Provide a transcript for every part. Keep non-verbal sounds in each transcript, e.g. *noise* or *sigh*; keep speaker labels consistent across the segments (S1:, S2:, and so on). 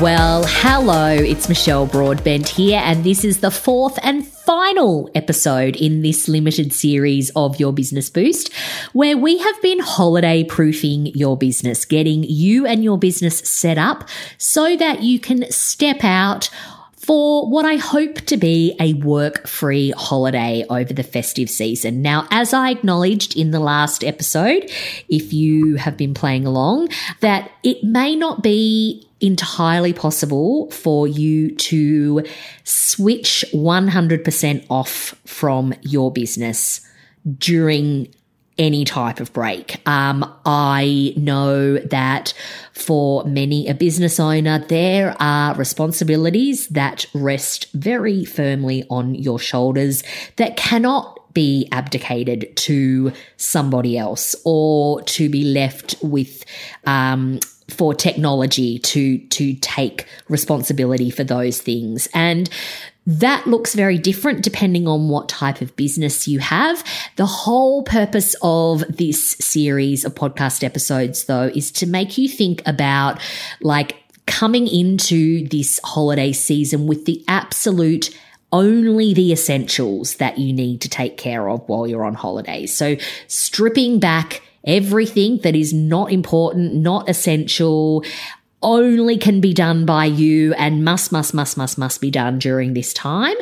S1: Well, hello, it's Michelle Broadbent here, and this is the fourth and final episode in this limited series of Your Business Boost, where we have been holiday proofing your business, getting you and your business set up so that you can step out for what I hope to be a work free holiday over the festive season. Now, as I acknowledged in the last episode, if you have been playing along, that it may not be entirely possible for you to switch 100% off from your business during any type of break. Um, I know that for many a business owner, there are responsibilities that rest very firmly on your shoulders that cannot be abdicated to somebody else or to be left with um, for technology to to take responsibility for those things and that looks very different depending on what type of business you have. The whole purpose of this series of podcast episodes, though, is to make you think about like coming into this holiday season with the absolute only the essentials that you need to take care of while you're on holidays. So stripping back Everything that is not important, not essential, only can be done by you and must, must, must, must, must be done during this time.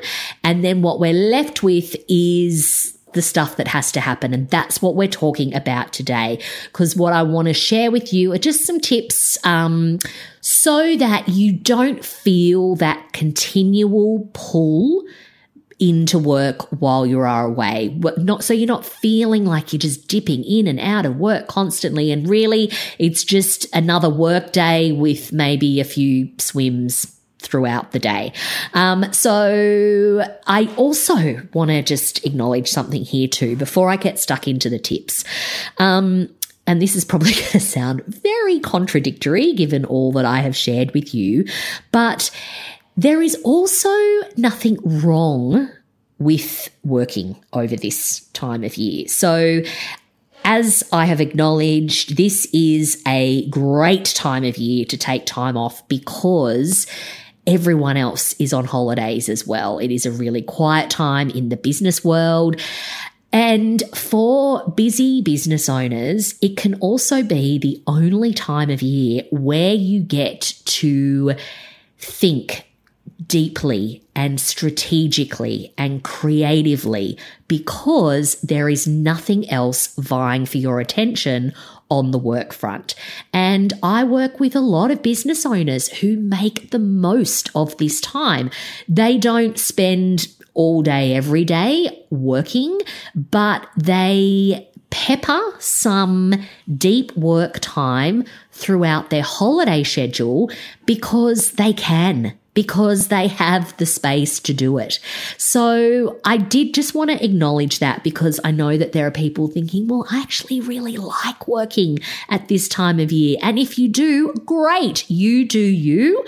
S1: And then what we're left with is the stuff that has to happen. And that's what we're talking about today. Because what I want to share with you are just some tips um, so that you don't feel that continual pull into work while you are away. Not so you're not feeling like you're just dipping in and out of work constantly. And really, it's just another work day with maybe a few swims throughout the day. Um, so I also want to just acknowledge something here too before I get stuck into the tips. Um, and this is probably *laughs* going to sound very contradictory given all that I have shared with you, but there is also nothing wrong with working over this time of year. So, as I have acknowledged, this is a great time of year to take time off because everyone else is on holidays as well. It is a really quiet time in the business world. And for busy business owners, it can also be the only time of year where you get to think deeply and strategically and creatively because there is nothing else vying for your attention on the work front. And I work with a lot of business owners who make the most of this time. They don't spend all day, every day working, but they pepper some deep work time throughout their holiday schedule because they can because they have the space to do it. So I did just want to acknowledge that because I know that there are people thinking, well, I actually really like working at this time of year. And if you do, great, you do you.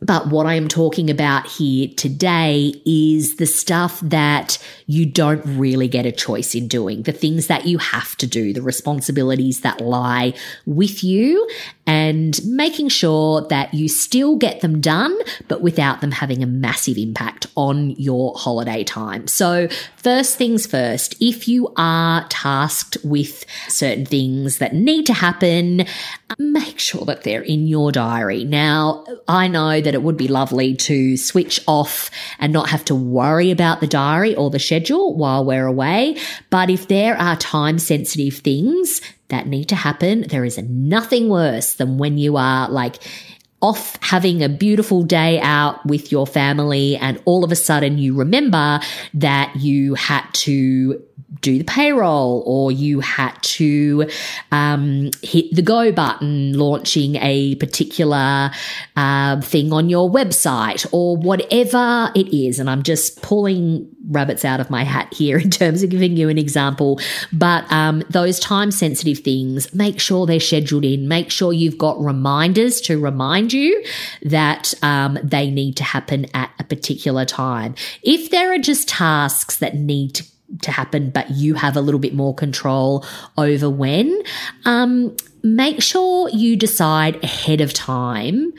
S1: But what I am talking about here today is the stuff that you don't really get a choice in doing, the things that you have to do, the responsibilities that lie with you, and making sure that you still get them done, but without them having a massive impact on your holiday time. So, first things first, if you are tasked with certain things that need to happen, make sure that they're in your diary. Now, I know that it would be lovely to switch off and not have to worry about the diary or the schedule while we're away. But if there are time sensitive things that need to happen, there is nothing worse than when you are like, off having a beautiful day out with your family and all of a sudden you remember that you had to do the payroll or you had to um, hit the go button launching a particular uh, thing on your website or whatever it is. And I'm just pulling rabbits out of my hat here *laughs* in terms of giving you an example. But um, those time sensitive things, make sure they're scheduled in. Make sure you've got reminders to remind you that um, they need to happen at a particular time. If there are just tasks that need to to happen, but you have a little bit more control over when. Um, make sure you decide ahead of time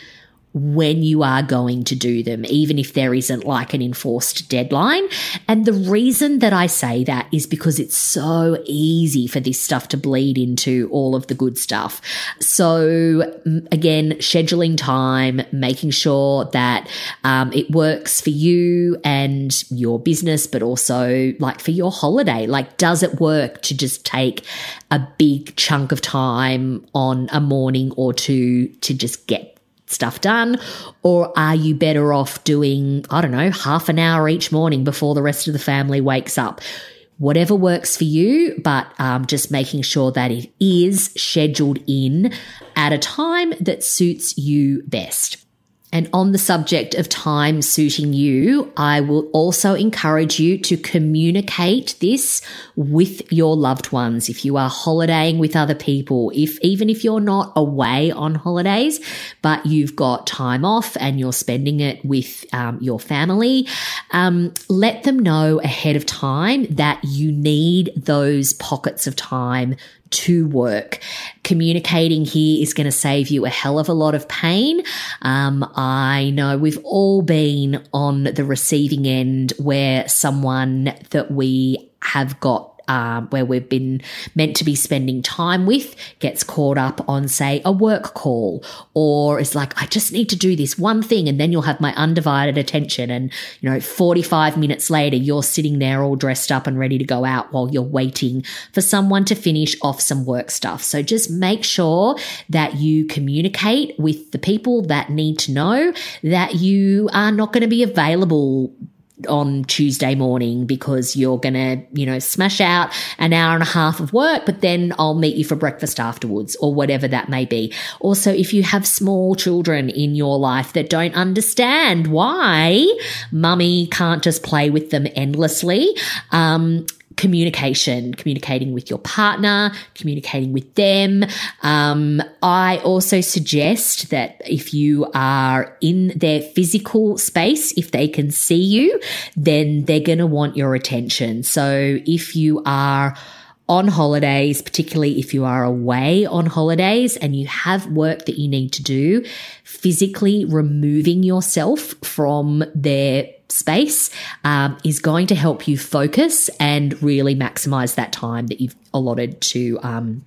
S1: when you are going to do them, even if there isn't like an enforced deadline. And the reason that I say that is because it's so easy for this stuff to bleed into all of the good stuff. So, again, scheduling time, making sure that um, it works for you and your business, but also like for your holiday. Like, does it work to just take a big chunk of time on a morning or two to just get stuff done? Or are you better off doing, I don't know, half an hour each morning before the rest of the family wakes up? Whatever works for you, but um, just making sure that it is scheduled in at a time that suits you best. And on the subject of time suiting you, I will also encourage you to communicate this with your loved ones. If you are holidaying with other people, if even if you're not away on holidays, but you've got time off and you're spending it with um, your family, um, let them know ahead of time that you need those pockets of time to work. Communicating here is going to save you a hell of a lot of pain. Um, I know we've all been on the receiving end where someone that we have got um, where we've been meant to be spending time with gets caught up on, say, a work call, or is like, I just need to do this one thing, and then you'll have my undivided attention. And, you know, 45 minutes later, you're sitting there all dressed up and ready to go out while you're waiting for someone to finish off some work stuff. So just make sure that you communicate with the people that need to know that you are not going to be available on Tuesday morning because you're going to, you know, smash out an hour and a half of work, but then I'll meet you for breakfast afterwards or whatever that may be. Also, if you have small children in your life that don't understand why mummy can't just play with them endlessly, um, communication, communicating with your partner, communicating with them. Um, I also suggest that if you are in their physical space, if they can see you, then they're going to want your attention. So if you are on holidays, particularly if you are away on holidays and you have work that you need to do, physically removing yourself from their space um, is going to help you focus and really maximize that time that you've allotted to um,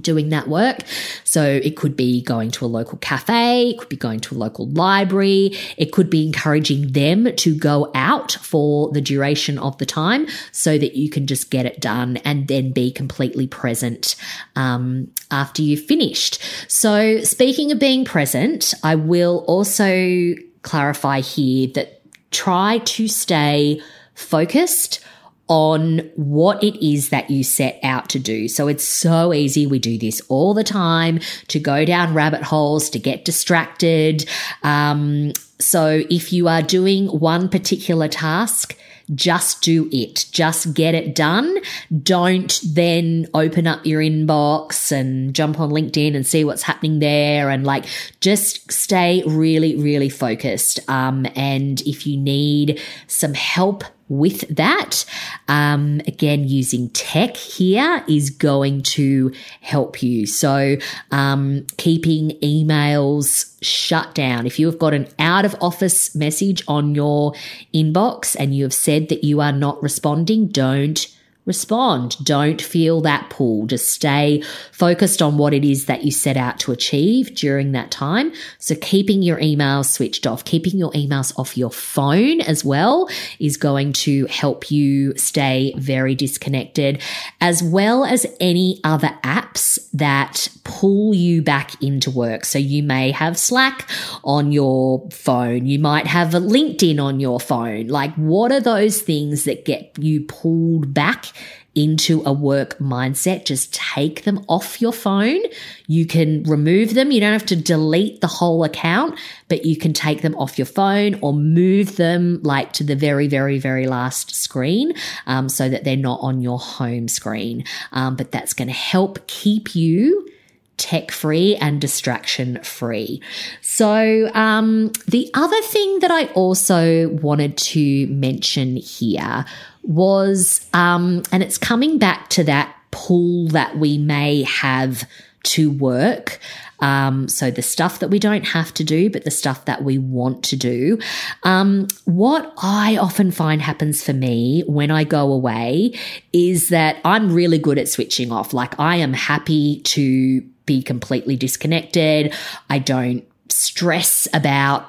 S1: doing that work. So it could be going to a local cafe, it could be going to a local library, it could be encouraging them to go out for the duration of the time so that you can just get it done and then be completely present um, after you've finished. So, speaking of being present, I will also clarify here that try to stay focused on what it is that you set out to do. So it's so easy. We do this all the time to go down rabbit holes, to get distracted. Um, so if you are doing one particular task, just do it. Just get it done. Don't then open up your inbox and jump on LinkedIn and see what's happening there. And like, just stay really, really focused. Um, and if you need some help with that. Um, again, using tech here is going to help you. So, um, keeping emails shut down. If you have got an out of office message on your inbox and you have said that you are not responding, don't respond. Don't feel that pull. Just stay focused on what it is that you set out to achieve during that time. So keeping your emails switched off, keeping your emails off your phone as well is going to help you stay very disconnected, as well as any other apps that pull you back into work. So you may have Slack on your phone. You might have a LinkedIn on your phone. Like what are those things that get you pulled back into a work mindset, just take them off your phone. You can remove them. You don't have to delete the whole account, but you can take them off your phone or move them like to the very, very, very last screen um, so that they're not on your home screen. Um, but that's going to help keep you tech free and distraction free. So, um, the other thing that I also wanted to mention here was, um, and it's coming back to that pull that we may have to work. Um, so the stuff that we don't have to do, but the stuff that we want to do. Um, what I often find happens for me when I go away is that I'm really good at switching off. Like I am happy to be completely disconnected. I don't stress about,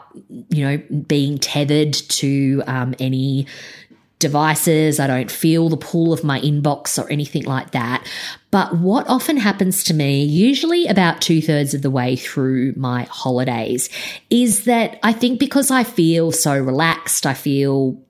S1: you know, being tethered to um, any devices. I don't feel the pull of my inbox or anything like that. But what often happens to me, usually about two thirds of the way through my holidays, is that I think because I feel so relaxed, I feel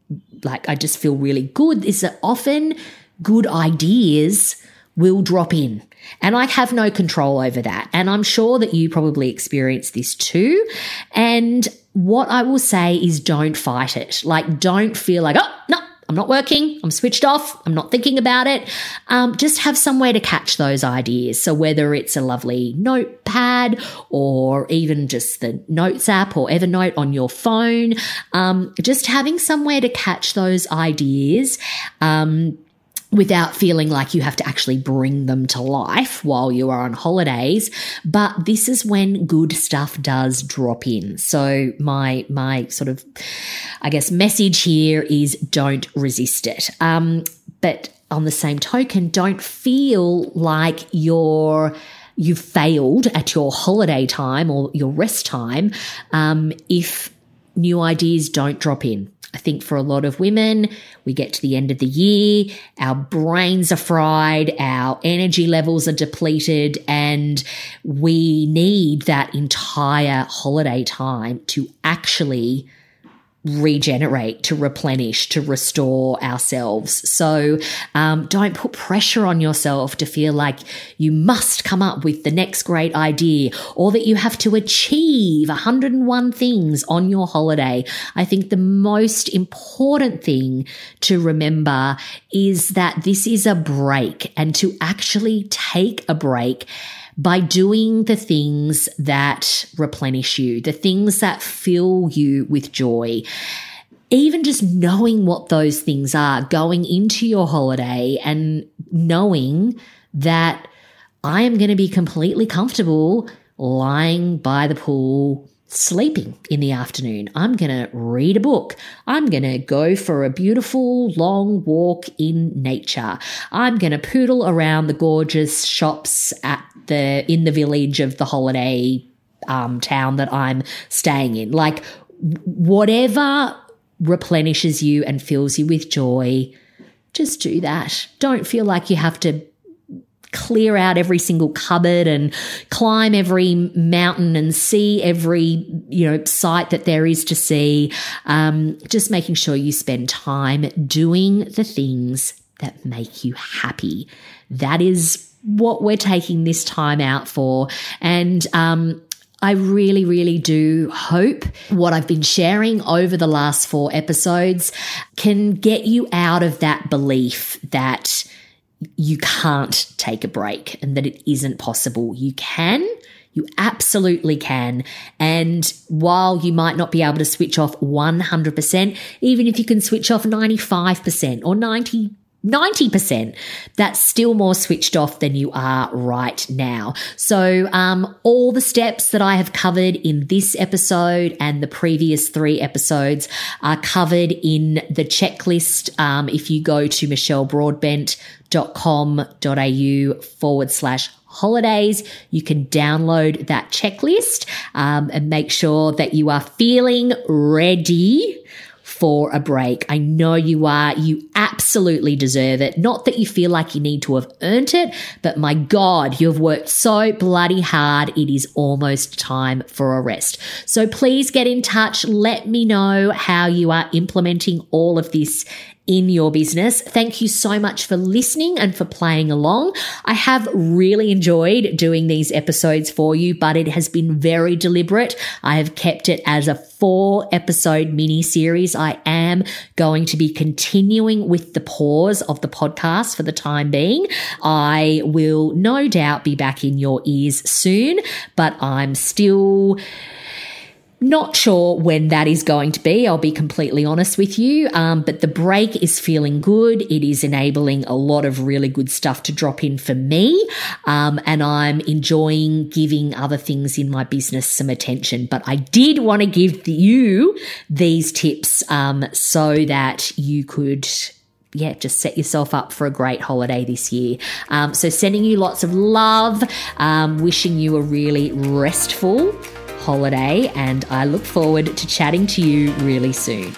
S1: like I just feel really good, is that often good ideas will drop in. And I have no control over that. And I'm sure that you probably experience this too. And what I will say is don't fight it. Like, don't feel like, oh, no, I'm not working. I'm switched off. I'm not thinking about it. Um, just have somewhere to catch those ideas. So whether it's a lovely notepad or even just the Notes app or Evernote on your phone, um, just having somewhere to catch those ideas. Um, without feeling like you have to actually bring them to life while you are on holidays. But this is when good stuff does drop in. So my my sort of i guess message here is don't resist it. Um, but on the same token don't feel like you're you've failed at your holiday time or your rest time um, if new ideas don't drop in I think for a lot of women, we get to the end of the year, our brains are fried, our energy levels are depleted, and we need that entire holiday time to actually regenerate, to replenish, to restore ourselves. So um, don't put pressure on yourself to feel like you must come up with the next great idea or that you have to achieve 101 things on your holiday. I think the most important thing to remember is that this is a break and to actually take a break by doing the things that replenish you, the things that fill you with joy. Even just knowing what those things are, going into your holiday and knowing that I am going to be completely comfortable lying by the pool sleeping in the afternoon. I'm going to read a book. I'm going to go for a beautiful long walk in nature. I'm going to poodle around the gorgeous shops at the in the village of the holiday um, town that I'm staying in. Like whatever replenishes you and fills you with joy, just do that. Don't feel like you have to clear out every single cupboard and climb every mountain and see every you know site that there is to see. Um, just making sure you spend time doing the things that make you happy. That is what we're taking this time out for. And um, I really, really do hope what I've been sharing over the last four episodes can get you out of that belief that you can't take a break and that it isn't possible. You can. You absolutely can. And while you might not be able to switch off 100%, even if you can switch off 95% or 90 90%, that's still more switched off than you are right now. So, um, all the steps that I have covered in this episode and the previous three episodes are covered in the checklist. Um, if you go to michellebroadbent.com.au forward slash holidays. You can download that checklist um, and make sure that you are feeling ready for a break. I know you are. You absolutely deserve it. Not that you feel like you need to have earned it, but my God, you have worked so bloody hard. It is almost time for a rest. So please get in touch. Let me know how you are implementing all of this in your business. Thank you so much for listening and for playing along. I have really enjoyed doing these episodes for you, but it has been very deliberate. I have kept it as a four episode mini series. I am going to be continuing with the pause of the podcast for the time being. I will no doubt be back in your ears soon, but I'm still not sure when that is going to be. I'll be completely honest with you. Um, but the break is feeling good. It is enabling a lot of really good stuff to drop in for me. Um, and I'm enjoying giving other things in my business some attention. But I did want to give you these tips um, so that you could yeah, just set yourself up for a great holiday this year. Um, so, sending you lots of love, um, wishing you a really restful holiday, and I look forward to chatting to you really soon.